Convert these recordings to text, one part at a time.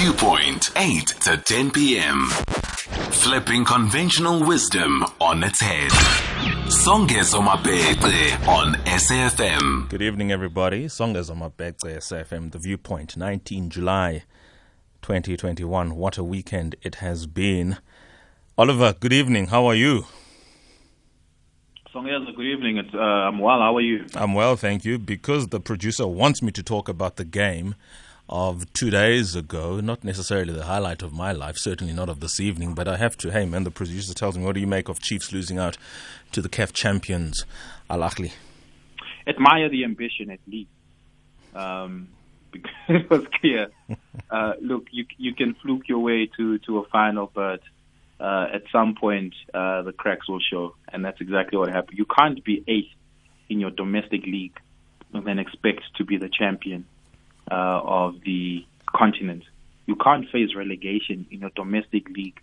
Viewpoint, 8 to 10 p.m. Flipping conventional wisdom on its head. Songezo Mapete on SAFM. Good evening, everybody. Songezo Mapete, SAFM, The Viewpoint, 19 July 2021. What a weekend it has been. Oliver, good evening. How are you? Songezo, good evening. It's, uh, I'm well. How are you? I'm well, thank you. Because the producer wants me to talk about the game of two days ago, not necessarily the highlight of my life, certainly not of this evening, but I have to. Hey, man, the producer tells me, what do you make of Chiefs losing out to the CAF champions, Al Ahly? Admire the ambition, at least. Um, because it was clear. Uh, look, you you can fluke your way to to a final, but uh, at some point uh, the cracks will show, and that's exactly what happened. You can't be eighth in your domestic league and then expect to be the champion uh, of the continent. You can't face relegation in your domestic league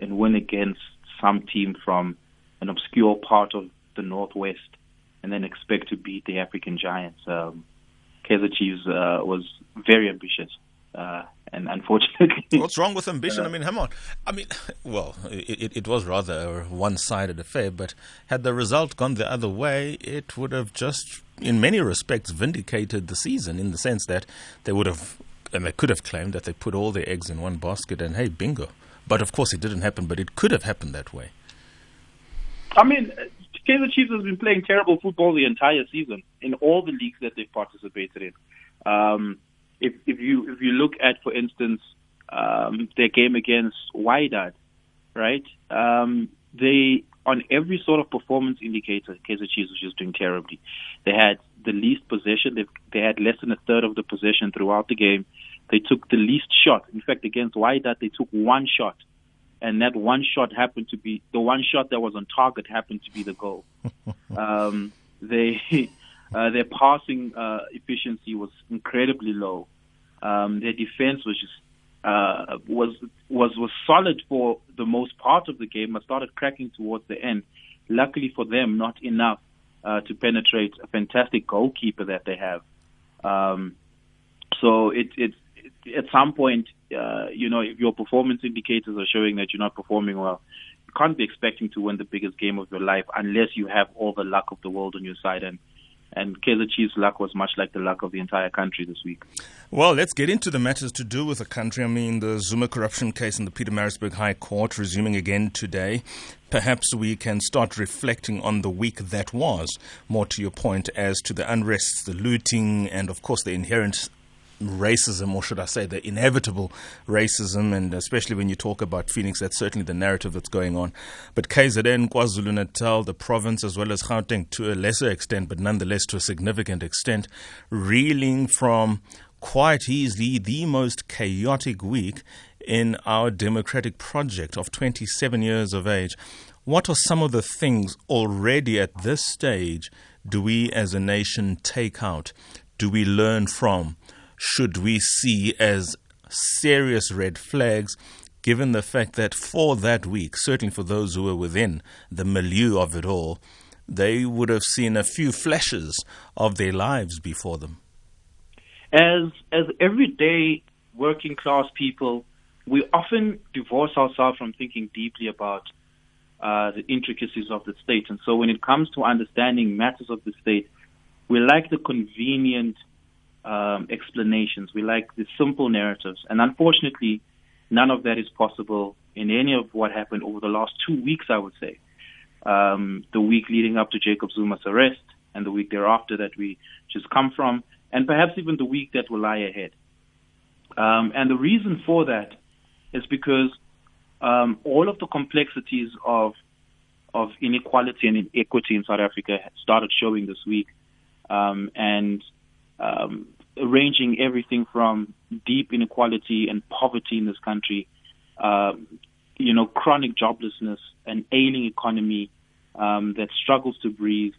and win against some team from an obscure part of the northwest and then expect to beat the African giants. Um, Kaizer Chiefs uh, was very ambitious. Uh, and unfortunately, what's wrong with ambition? I mean, come on. I mean, well, it, it was rather a one-sided affair. But had the result gone the other way, it would have just, in many respects, vindicated the season in the sense that they would have, and they could have claimed that they put all their eggs in one basket, and hey, bingo. But of course, it didn't happen. But it could have happened that way. I mean, Kaizer Chiefs has been playing terrible football the entire season in all the leagues that they've participated in. Um, if if you if you look at, for instance, um, their game against Wydad, right? Um, they on every sort of performance indicator, Kaizer Chiefs was just doing terribly. They had the least possession. They they had less than a third of the possession throughout the game. They took the least shot. In fact, against Wydad, they took one shot, and that one shot happened to be the one shot that was on target happened to be the goal. um, they uh, their passing uh, efficiency was incredibly low. Um, their defense was just uh, was was was solid for the most part of the game, but started cracking towards the end. Luckily for them, not enough uh, to penetrate a fantastic goalkeeper that they have. Um, so it, it, it at some point, uh, you know, if your performance indicators are showing that you're not performing well, you can't be expecting to win the biggest game of your life unless you have all the luck of the world on your side. And and Kaizer Chiefs' luck was much like the luck of the entire country this week. Well, let's get into the matters to do with the country. I mean, the Zuma corruption case in the Pietermaritzburg High Court resuming again today. Perhaps we can start reflecting on the week that was, more to your point, as to the unrest, the looting, and of course the inherent racism, or should I say, the inevitable racism, and especially when you talk about Phoenix, that's certainly the narrative that's going on. But KZN, KwaZulu Natal, the province, as well as Gauteng, to a lesser extent, but nonetheless to a significant extent, reeling from quite easily the most chaotic week in our democratic project of 27 years of age. What are some of the things already at this stage do we as a nation take out? Do we learn from? Should we see as serious red flags given the fact that for that week, certainly for those who were within the milieu of it all, they would have seen a few flashes of their lives before them. As as everyday working class people, we often divorce ourselves from thinking deeply about uh, the intricacies of the state, and so when it comes to understanding matters of the state, we like the convenient um, explanations. We like the simple narratives. And unfortunately, none of that is possible in any of what happened over the last two weeks, I would say. Um, the week leading up to Jacob Zuma's arrest and the week thereafter that we just come from, and perhaps even the week that will lie ahead. Um, and the reason for that is because um, all of the complexities of of inequality and inequity in South Africa started showing this week. Um, and um, ranging everything from deep inequality and poverty in this country, uh, you know, chronic joblessness, an ailing economy um, that struggles to breathe,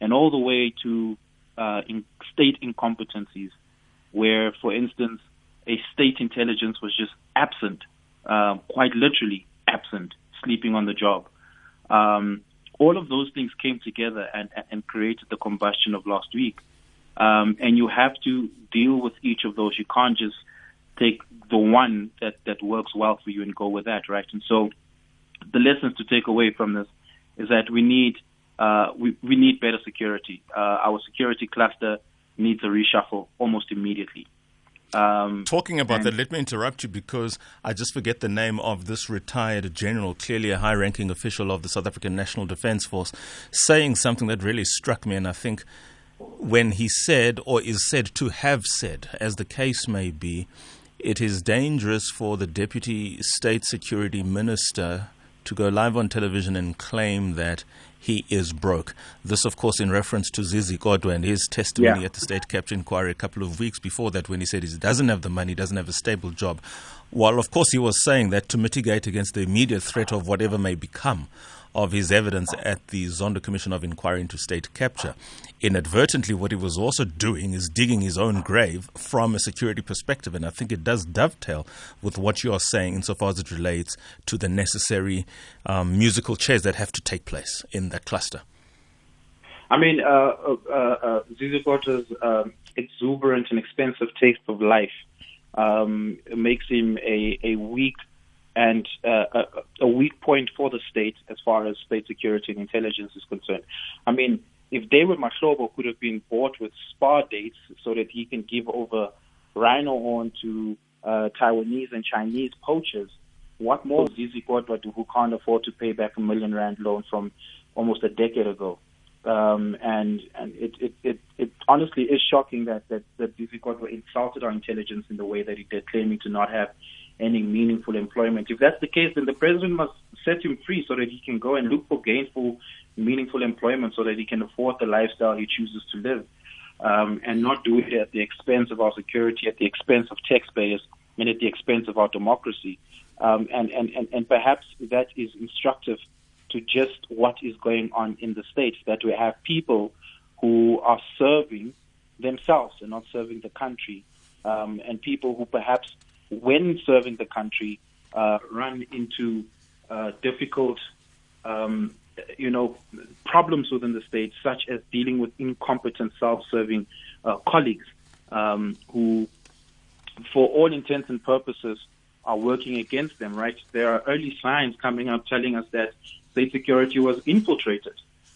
and all the way to uh, in state incompetencies, where, for instance, a state intelligence was just absent, uh, quite literally absent, sleeping on the job. Um, all of those things came together and, and created the combustion of last week. Um, and you have to deal with each of those. You can't just take the one that, that works well for you and go with that, right? And so the lessons to take away from this is that we need uh, we, we need better security. Uh, our security cluster needs a reshuffle almost immediately. Um, Talking about that, let me interrupt you because I just forget the name of this retired general, clearly a high ranking official of the South African National Defence Force, saying something that really struck me. And I think when he said, or is said to have said, as the case may be, it is dangerous for the Deputy State Security Minister to go live on television and claim that he is broke. This, of course, in reference to Zizi Kodwa and his testimony yeah. at the state capture inquiry a couple of weeks before that when he said he doesn't have the money, doesn't have a stable job. While, of course, he was saying that to mitigate against the immediate threat of whatever may become of his evidence at the Zondo Commission of Inquiry into State Capture. Inadvertently, what he was also doing is digging his own grave from a security perspective. And I think it does dovetail with what you are saying insofar as it relates to the necessary um, musical chairs that have to take place in that cluster. I mean, uh, uh, uh, Zizi Kodwa's um, exuberant and expensive taste of life um, makes him a, a weak and uh, a, a, weak point for the state as far as state security and intelligence is concerned. I mean, if David Mahlobo could have been bought with spa dates so that he can give over rhino horn to uh, Taiwanese and Chinese poachers, what more is Zizi Kodwa who can't afford to pay back a million rand loan from almost a decade ago? Um, and and it, it, it, it honestly is shocking that, that, that Zizi insulted our intelligence in the way that he did, claiming to not have any meaningful employment. If that's the case, then the president must set him free so that he can go and look for gainful, meaningful employment so that he can afford the lifestyle he chooses to live. Um, and not do it at the expense of our security, at the expense of taxpayers, and at the expense of our democracy. Um, and, and, and, and perhaps that is instructive to just what is going on in the states, that we have people who are serving themselves and not serving the country, um, and people who perhaps when serving the country, uh, run into uh, difficult, um, you know, problems within the state, such as dealing with incompetent, self-serving uh, colleagues um, who, for all intents and purposes, are working against them. Right? There are early signs coming up telling us that state security was infiltrated,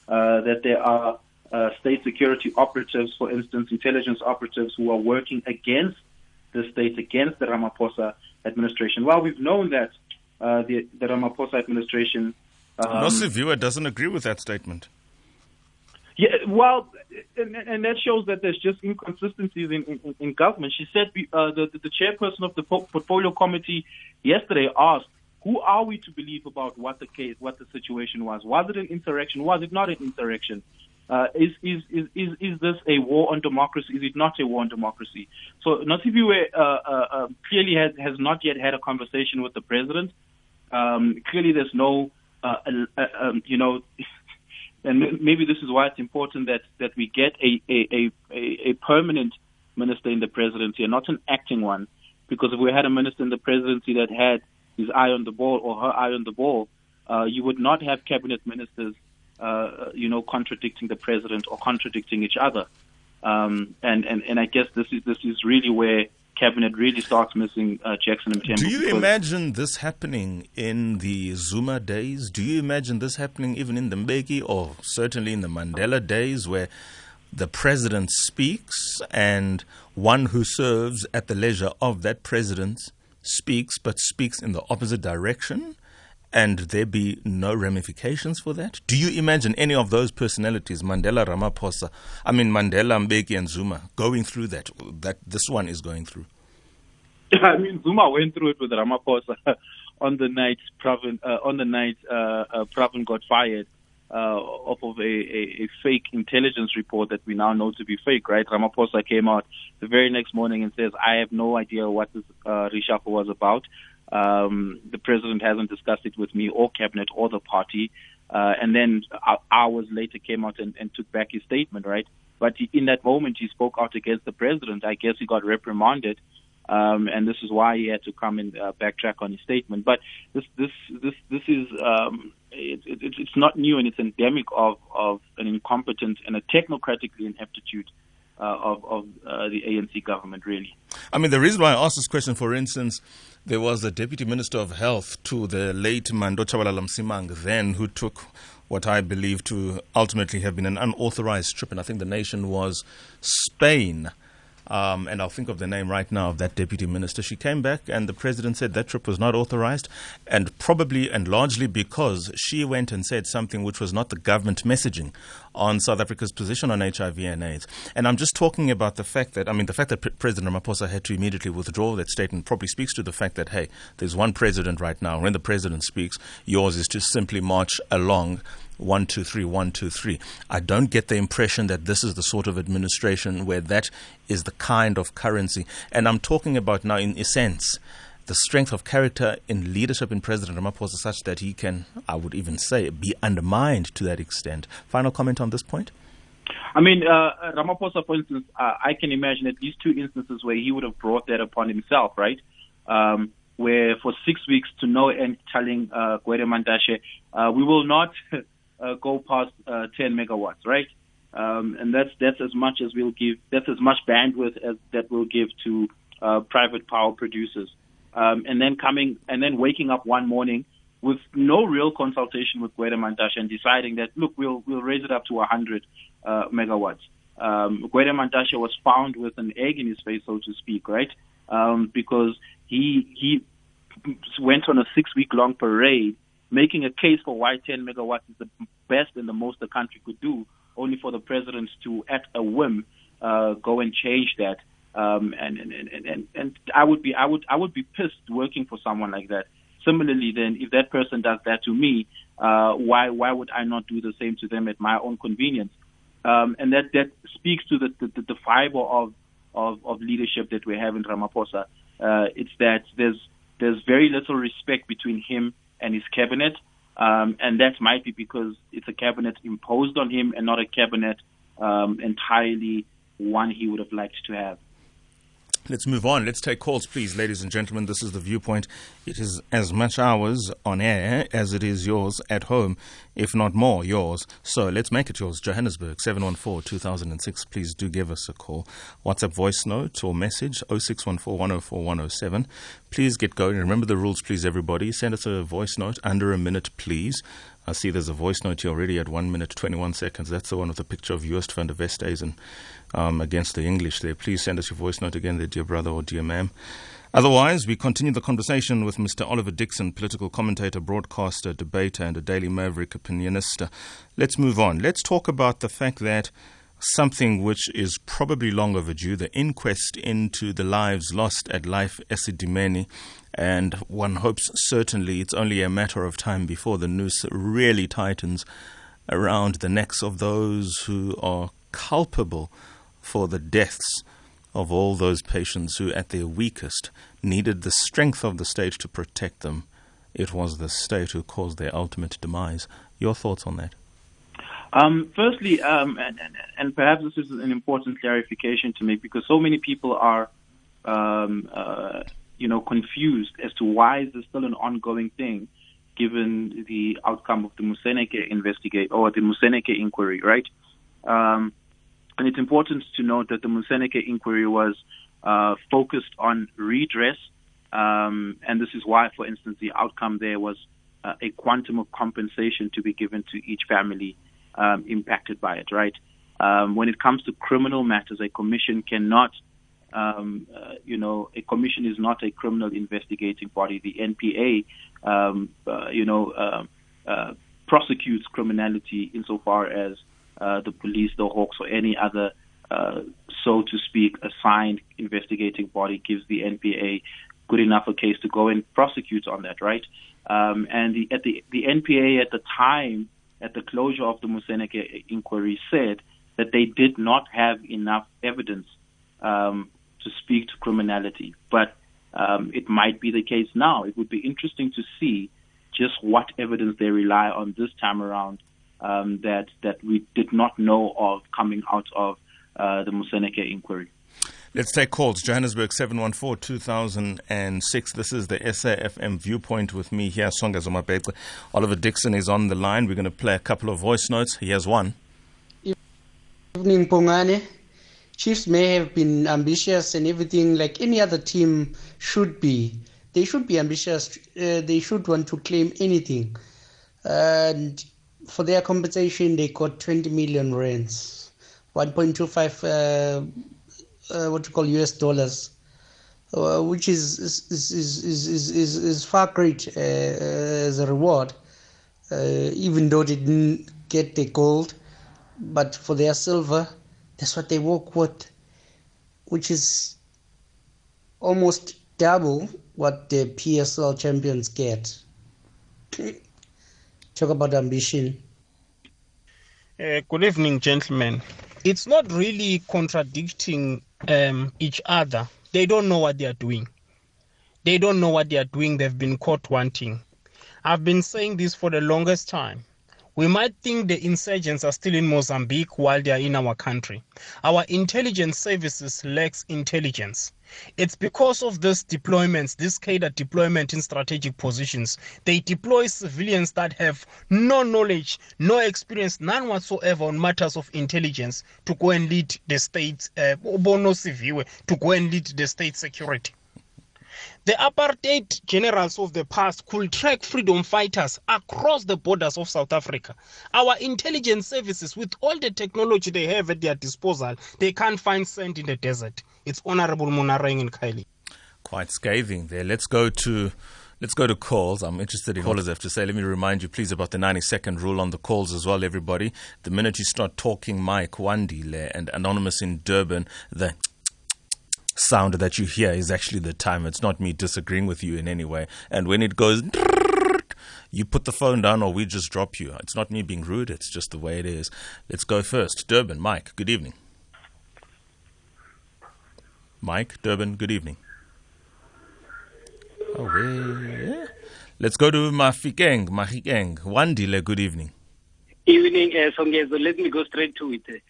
uh, that there are uh, state security operatives, for instance, intelligence operatives who are working against the state against the Ramaphosa administration. Well, we've known that uh, the, the Ramaphosa administration. Um, viewer doesn't agree with that statement. Yeah, well, and, and, that shows that there's just inconsistencies in, in, in government. She said uh, the, the chairperson of the portfolio committee yesterday asked, "Who are we to believe about what the case, what the situation was? Was it an insurrection? Was it not an insurrection?" Uh, is, is, is, is, is this a war on democracy? Is it not a war on democracy? So Nosiviwe uh, uh, um, clearly has, has not yet had a conversation with the president. Um, clearly, there's no, uh, uh, um, you know, and maybe this is why it's important that, that we get a, a, a, a permanent minister in the presidency and not an acting one. Because if we had a minister in the presidency that had his eye on the ball or her eye on the ball, uh, you would not have cabinet ministers uh, you know, contradicting the president or contradicting each other. Um, and, and, and I guess this is, this is really where cabinet really starts missing uh, Jackson Mthembu. Do you imagine this happening in the Zuma days? Do you imagine this happening even in the Mbeki or certainly in the Mandela days where the president speaks and one who serves at the leisure of that president speaks but speaks in the opposite direction? And there be no ramifications for that? Do you imagine any of those personalities, Mandela, Ramaphosa, I mean Mandela, Mbeki, and Zuma, going through that? That this one is going through. I mean, Zuma went through it with Ramaphosa on the night Pravin, uh, on the night uh, uh, Pravin got fired. Uh, off of a, a, a, fake intelligence report that we now know to be fake, right? Ramaphosa came out the very next morning and says, I have no idea what this uh, reshuffle was about. Um, the president hasn't discussed it with me or cabinet or the party. Uh, and then hours later came out and, and took back his statement, right? But in that moment, he spoke out against the president. I guess he got reprimanded, um, and this is why he had to come and uh, backtrack on his statement. But this, this, this, this is um, it, it, it's not new, and it's endemic of of an incompetent and a technocratically ineptitude uh, of, of uh, the ANC government, really. I mean, the reason why I asked this question, for instance, there was the Deputy Minister of Health to the late Manto Msimang then, who took what I believe to ultimately have been an unauthorized trip, and I think the nation was Spain. Um, and I'll think of the name right now of that deputy minister. She came back, and the president said that trip was not authorized, and probably and largely because she went and said something which was not the government messaging on South Africa's position on HIV and AIDS. And I'm just talking about the fact that, I mean, the fact that P- President Ramaphosa had to immediately withdraw that statement probably speaks to the fact that, hey, there's one president right now. When the president speaks, yours is to simply march along one, two, three, one, two, three. I don't get the impression that this is the sort of administration where that is the kind of currency. And I'm talking about now, in a sense, the strength of character in leadership in President Ramaphosa such that he can, I would even say, be undermined to that extent. Final comment on this point? I mean, uh, Ramaphosa, for instance, uh, I can imagine at least two instances where he would have brought that upon himself, right? Um, where for six weeks to no end telling uh, Gwede Mantashe, uh, we will not uh, go past uh, 10 megawatts, right? Um, and that's that's as much as we'll give. That's as much bandwidth as that we'll give to uh, private power producers. Um, and then coming and then waking up one morning with no real consultation with Gwede and deciding that look, we'll we'll raise it up to 100 uh, megawatts. Um, Gwede was found with an egg in his face, so to speak, right? Um, because he he went on a six week long parade making a case for why 10 megawatts is the best and the most the country could do, only for the president to, at a whim, uh, go and change that. Um, and, and, and, and, and I would be, I would, I would be pissed working for someone like that. Similarly, then, if that person does that to me, uh, why, why would I not do the same to them at my own convenience? Um, and that, that speaks to the, the, the fiber of, of, of leadership that we have in Ramaphosa. Uh, it's that there's, there's very little respect between him and his cabinet. Um, and that might be because it's a cabinet imposed on him and not a cabinet um, entirely one he would have liked to have. Let's move on. Let's take calls, please, ladies and gentlemen. This is the viewpoint. It is as much ours on air as it is yours at home, if not more yours. So let's make it yours. Johannesburg, 714 2006. Please do give us a call. WhatsApp voice note or message 0614 104 107. Please get going. Remember the rules, please, everybody. Send us a voice note under a minute, please. I see there's a voice note here already at 1 minute 21 seconds. That's the one with the picture of Joost van der Westhuizen um, against the English there. Please send us your voice note again there, dear brother or dear ma'am. Otherwise, we continue the conversation with Mr. Oliver Dickson, political commentator, broadcaster, debater, and a Daily Maverick opinionist. Let's move on. Let's talk about the fact that something which is probably long overdue, the inquest into the lives lost at Life Esidimeni. And one hopes certainly it's only a matter of time before the noose really tightens around the necks of those who are culpable for the deaths of all those patients who, at their weakest, needed the strength of the state to protect them. It was the state who caused their ultimate demise. Your thoughts on that? Um, firstly, um, and, and, and, perhaps this is an important clarification to make because so many people are, um, uh, you know, confused as to why is this still an ongoing thing, given the outcome of the Moseneke investigate or the Moseneke inquiry, right? Um, and it's important to note that the Moseneke inquiry was uh, focused on redress, um, and this is why, for instance, the outcome there was uh, a quantum of compensation to be given to each family um, impacted by it, right? Um, when it comes to criminal matters, a commission cannot, um, uh, you know, a commission is not a criminal investigating body. The NPA, um, uh, you know, uh, uh, prosecutes criminality insofar as uh, the police, the Hawks, or any other, uh, so to speak, assigned investigating body gives the NPA good enough a case to go and prosecute on that, right? Um, and the, at the the NPA at the time at the closure of the Moseneke inquiry said that they did not have enough evidence um, to speak to criminality. But um, it might be the case now. It would be interesting to see just what evidence they rely on this time around um, that that we did not know of coming out of uh, the Moseneke inquiry. Let's take calls. Johannesburg 714 2006. This is the SAFM viewpoint with me here, Songezo Mapete. Oliver Dickson is on the line. We're going to play a couple of voice notes. He has one. Evening, Pongane. Chiefs may have been ambitious and everything like any other team should be. They should be ambitious. Uh, they should want to claim anything. And for their compensation, they got 20 million rands, 1.25 uh, uh, what you call US dollars, uh, which is is, is, is, is, is, far great uh, as a reward, uh, even though they didn't get the gold. But for their silver, that's what they work with, which is almost double what the PSL champions get. Talk about ambition. Uh, good evening, gentlemen. It's not really contradicting um, each other. They don't know what they are doing. They don't know what they are doing. They've been caught wanting. I've been saying this for the longest time. We might think the insurgents are still in Mozambique while they are in our country. Our intelligence services lacks intelligence. It's because of this deployments, this cadre deployment in strategic positions. They deploy civilians that have no knowledge, no experience, none whatsoever on matters of intelligence to go and lead the state, uh, to go and lead the state security. The apartheid generals of the past could track freedom fighters across the borders of South Africa. Our intelligence services, with all the technology they have at their disposal, they can't find sand in the desert. It's Honorable Monareng and Kylie. Quite scathing there. Let's go to Let's go to calls. I'm interested in callers have to say. Let me remind you, please, about the 90 second rule on the calls as well, everybody. The minute you start talking Mike Wandile and Anonymous in Durban, the sound that you hear is actually the time. It's not me disagreeing with you in any way. And when it goes, you put the phone down or we just drop you. It's not me being rude, it's just the way it is. Let's go first. Durban, Mike, good evening. Mike, Durban, good evening. Oh, yeah. Let's go to Mafikeng, Mahikeng. Wandile, good evening. Evening, uh, Songezo. Let me go straight to it.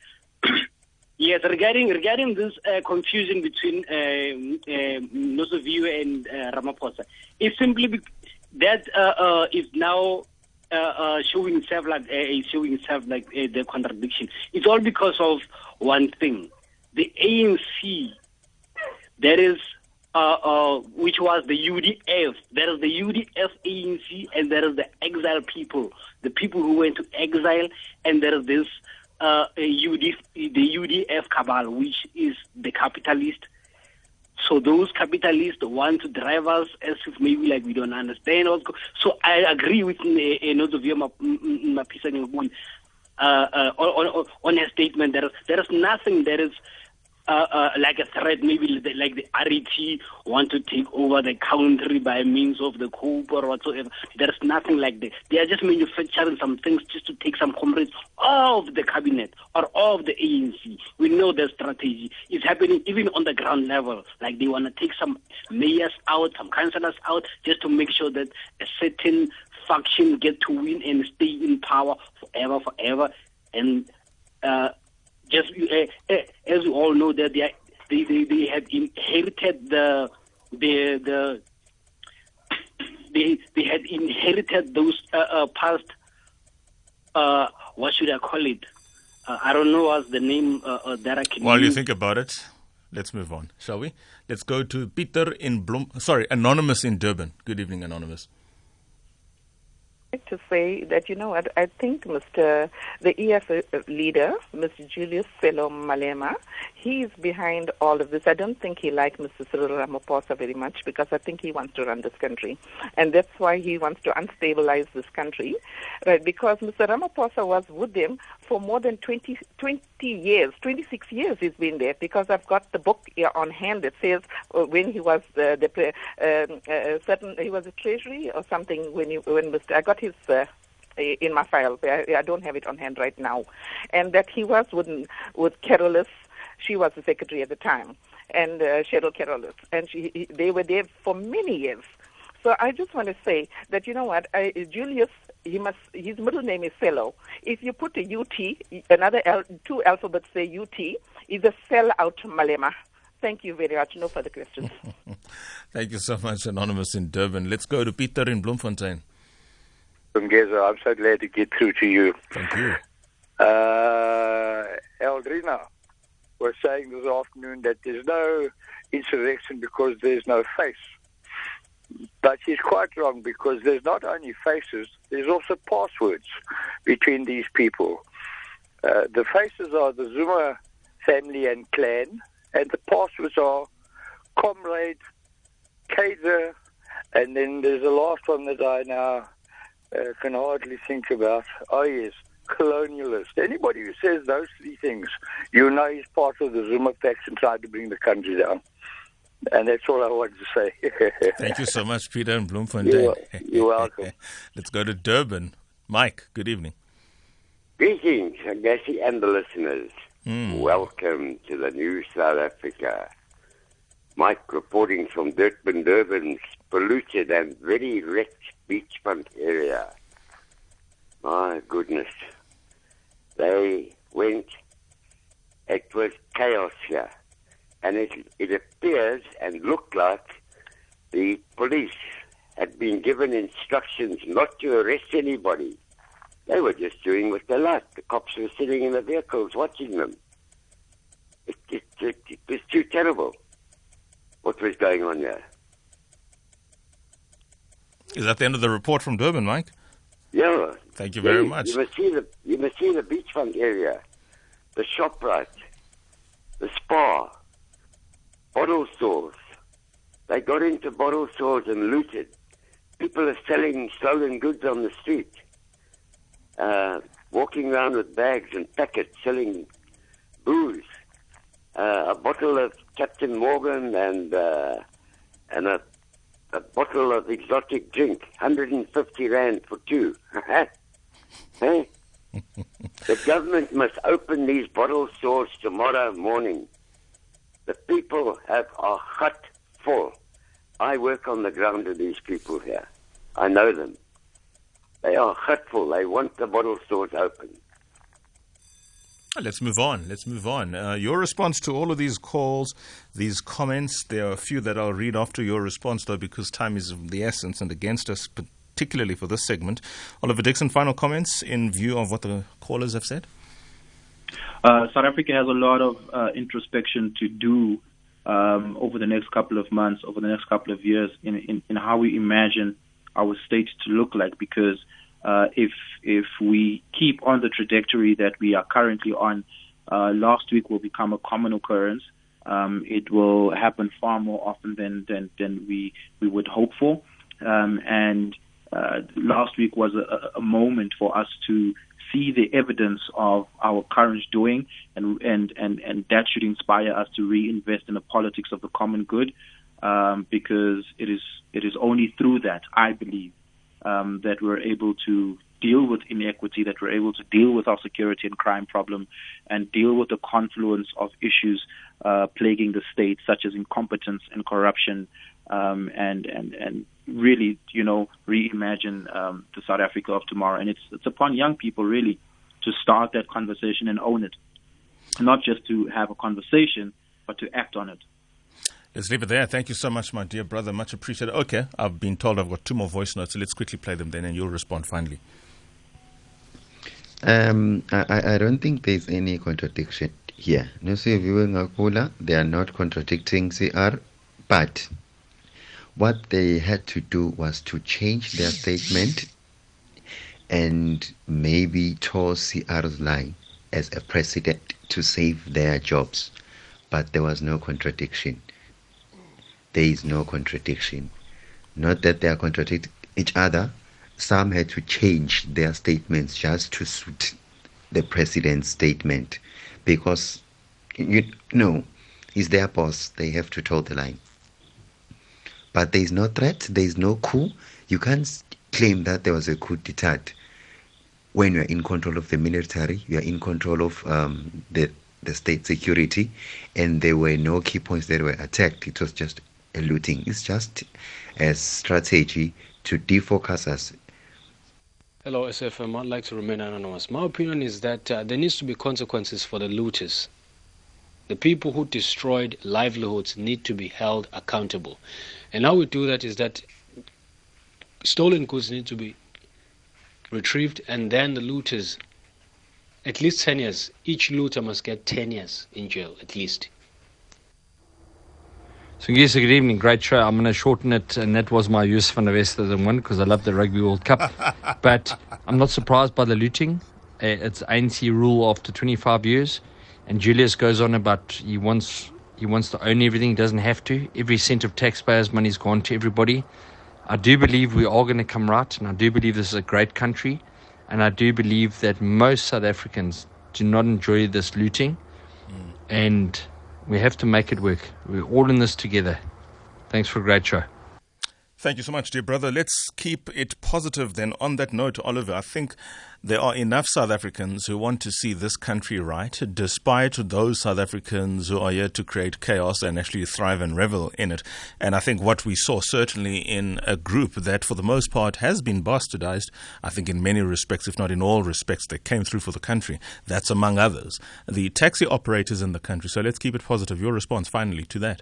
Yes, regarding regarding this uh, confusion between uh, uh, and uh, Ramaphosa, it's simply be- that uh, uh, is now uh, uh, showing itself like showing itself like the contradiction. It's all because of one thing: the ANC. There is. Which was the UDF. There is the UDF ANC, and there is the exile people, the people who went to exile, and there is this uh, UDF, the UDF cabal, which is the capitalist. So those capitalists want to drive us as if maybe like we don't understand. So I agree with Nosiviwe Mapisa uh, uh, on, on her statement. There is, there is nothing that is uh, uh, like a threat, maybe the, like the RET want to take over the country by means of the coup or whatsoever. There's nothing like that. They are just manufacturing some things just to take some comrades of the cabinet or of the ANC. We know the strategy is happening even on the ground level. Like they want to take some mayors out, some councillors out, just to make sure that a certain faction get to win and stay in power forever, forever. And uh, just uh, uh, as you all know that they, are, they, they they have inherited the the the they they had inherited those uh, uh, past uh, what should I call it? Uh, I don't know what's the name uh, uh, that I can. While use. you think about it, let's move on, shall we? Let's go to Peter in Bloem. Sorry, anonymous in Durban. Good evening, anonymous to say that you know what I think Mr. the EF leader, Mr. Julius Sello Malema, he's behind all of this. I don't think he likes Mr. Cyril Ramaphosa very much because I think he wants to run this country, and that's why he wants to unstabilize this country, right? Because Mr. Ramaphosa was with them for more than 20, 20 years, 26 years he's been there. Because I've got the book on hand that says uh, when he was uh, the um, uh, certain he was a treasury or something when he when Mr. I got his uh, in my file. I, I, don't have it on hand right now, and that he was with with Carolus. She was the secretary at the time, and uh, Cheryl Carolus, and she, he, they were there for many years. So I just want to say that you know what, I, Julius, he must his middle name is Fellow. If you put a UT, another L, two alphabets say UT, is a sell out Malema. Thank you very much. No further questions. Thank you so much, Anonymous in Durban. Let's go to Peter in Bloemfontein. Ngeza, I'm so glad to get through to you. Thank you. Uh, Eldrina, was saying this afternoon that there's no insurrection because there's no face. But she's quite wrong because there's not only faces, there's also passwords between these people. Uh, the faces are the Zuma family and clan, and the passwords are comrade, Kaiser, and then there's the last one that I now uh, can hardly think about. Oh, yes, colonialist. Anybody who says those three things, you know he's part of the Zuma faction trying to bring the country down. And that's all I wanted to say. Thank you so much, Peter and Bloemfontein. You're, you're welcome. Let's go to Durban. Mike, good evening. Greetings, Agassi and the listeners. Mm. Welcome to the new South Africa. Mike reporting from Durban, Durban's polluted and very rich beachfront area. My goodness. They went, it was chaos here. And it, it appears and looked like the police had been given instructions not to arrest anybody. They were just doing what they liked. The cops were sitting in the vehicles watching them. It, it, it, it was too terrible what was going on there. Is that the end of the report from Durban, Mike? Yeah. Thank you very you, much. You must see the you must see the beachfront area, the Shoprite, the spa, stores. They got into bottle stores and looted. People are selling stolen goods on the street, uh, walking around with bags and packets selling booze. Uh, a bottle of Captain Morgan and uh, and a, a bottle of exotic drink, 150 rand for two. hey? the government must open these bottle stores tomorrow morning. The people have a hut full. I work on the ground with these people here. I know them. They are hutful. They want the bottle stores open. Let's move on. Let's move on. Uh, your response to all of these calls, these comments, there are a few that I'll read after your response, though, because time is of the essence and against us, particularly for this segment. Oliver Dickson, final comments in view of what the callers have said? Uh, South Africa has a lot of uh, introspection to do um, over the next couple of months, over the next couple of years, in, in, in how we imagine our state to look like, because uh, if if we keep on the trajectory that we are currently on, uh, last week will become a common occurrence. Um, it will happen far more often than than, than we we would hope for. Um, and uh, last week was a, a moment for us to see the evidence of our current doing, and and and and that should inspire us to reinvest in the politics of the common good, um, because it is it is only through that I believe um, that we're able to deal with inequity, that we're able to deal with our security and crime problem, and deal with the confluence of issues uh, plaguing the state, such as incompetence and corruption, um, and and and really, you know, reimagine um, the South Africa of tomorrow. And it's it's upon young people really to start that conversation and own it, not just to have a conversation, but to act on it. Let's leave it there. Thank you so much, my dear brother. Much appreciated. Okay, I've been told I've got two more voice notes, so let's quickly play them then, and you'll respond finally. Um, I, I don't think there's any contradiction here. Nosiviwe Nqakula, they are not contradicting CR, but what they had to do was to change their statement and maybe toss CR's line as a precedent to save their jobs. But there was no contradiction. There is no contradiction. Not that they are contradicting each other. Some had to change their statements just to suit the president's statement because, you know, he's their boss. They have to toe the line. But there is no threat, there is no coup. You can't claim that there was a coup d'etat when you're in control of the military, you're in control of um, the, the state security, and there were no key points that were attacked. It was just a looting. It's just a strategy to defocus us. Hello, SFM. I'd like to remain anonymous. My opinion is that uh, there needs to be consequences for the looters. The people who destroyed livelihoods need to be held accountable. And how we do that is that stolen goods need to be retrieved and then the looters At least 10 years. Each looter must get 10 years in jail, at least. So, yes, good evening. Great show. I'm going to shorten it, and that was my use for the rest of the one because I love the Rugby World Cup. but I'm not surprised by the looting. Uh, it's ANC rule after 25 years, and Julius goes on about he wants he wants to own everything. He doesn't have to. Every cent of taxpayers' money is gone to everybody. I do believe we are going to come right, and I do believe this is a great country, and I do believe that most South Africans do not enjoy this looting, mm. and we have to make it work. We're all in this together. Thanks for a great show. Thank you so much, dear brother. Let's keep it positive then. On that note, Oliver, I think there are enough South Africans who want to see this country right, despite those South Africans who are here to create chaos and actually thrive and revel in it. And I think what we saw certainly in a group that, for the most part, has been bastardized, I think in many respects, if not in all respects, they came through for the country. That's among others. The taxi operators in the country. So let's keep it positive. Your response finally to that.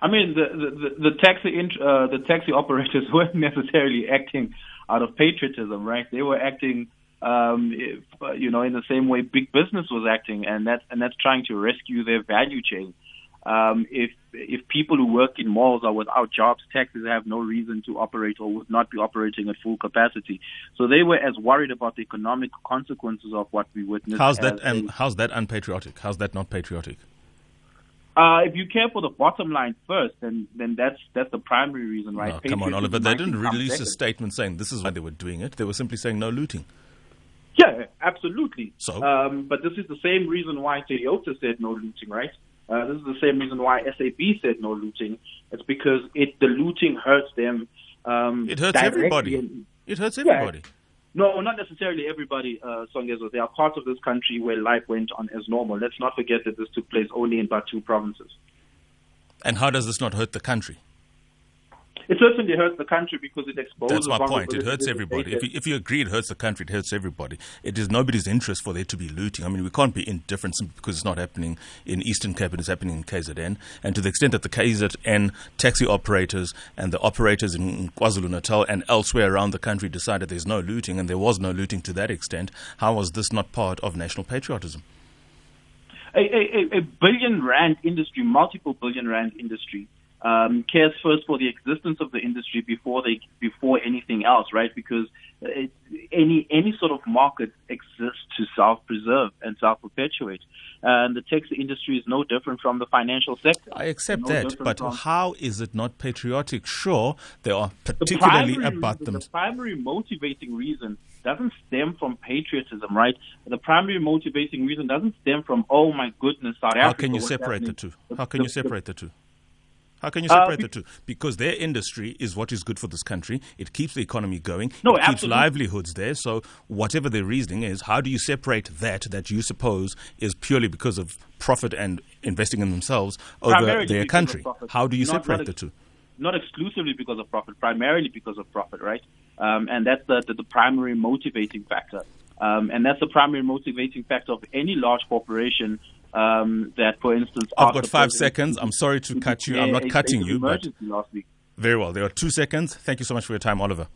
I mean, the the, the taxi uh, the taxi operators weren't necessarily acting out of patriotism, right? They were acting, um, if, uh, you know, in the same way big business was acting, and that and that's trying to rescue their value chain. Um, if if people who work in malls are without jobs, taxis have no reason to operate or would not be operating at full capacity. So they were as worried about the economic consequences of what we witnessed. How's that? Um, how's that unpatriotic? How's that not patriotic? Uh, if you care for the bottom line first, then then that's that's the primary reason, right? No, come on, Oliver. They didn't release a statement saying this is why they were doing it. They were simply saying no looting. Yeah, absolutely. So, um, but this is the same reason why Toyota said no looting, right? Uh, this is the same reason why SAB said no looting. It's because it the looting hurts them. Um, it hurts everybody. it hurts everybody. Yeah, no, not necessarily everybody, uh, Songezo. There are parts of this country where life went on as normal. Let's not forget that this took place only in two provinces. And how does this not hurt the country? It certainly hurts the country because it exposes. That's my point. It hurts everybody. If you, if you agree it hurts the country, it hurts everybody. It is nobody's interest for there to be looting. I mean, we can't be indifferent because it's not happening in Eastern Cape, it's happening in KZN. And to the extent that the KZN taxi operators and the operators in KwaZulu Natal and elsewhere around the country decided there's no looting, and there was no looting to that extent, how was this not part of national patriotism? A, a, a billion rand industry, multiple billion rand industry, um, cares first for the existence of the industry before they before anything else, right? Because it, any any sort of market exists to self-preserve and self-perpetuate, and the taxi industry is no different from the financial sector. I accept no that, but how is it not patriotic? Sure, they are particularly the about reason, them. The primary motivating reason doesn't stem from patriotism, right? The primary motivating reason doesn't stem from oh my goodness, South Africa. How can you separate the two? How can you separate the two? How can you separate uh, the two? Because their industry is what is good for this country. It keeps the economy going. No, it absolutely. keeps livelihoods there. So whatever their reasoning is, how do you separate that that you suppose is purely because of profit and investing in themselves over primarily their country? How do you not, separate not the two? Not exclusively because of profit, primarily because of profit, right? Um, and that's the, the, the primary motivating factor. Um, and that's the primary motivating factor of any large corporation um, that, for instance, I've got five seconds. I'm sorry to cut you. I'm not cutting you. But last week. Very well. There are two seconds. Thank you so much for your time, Oliver.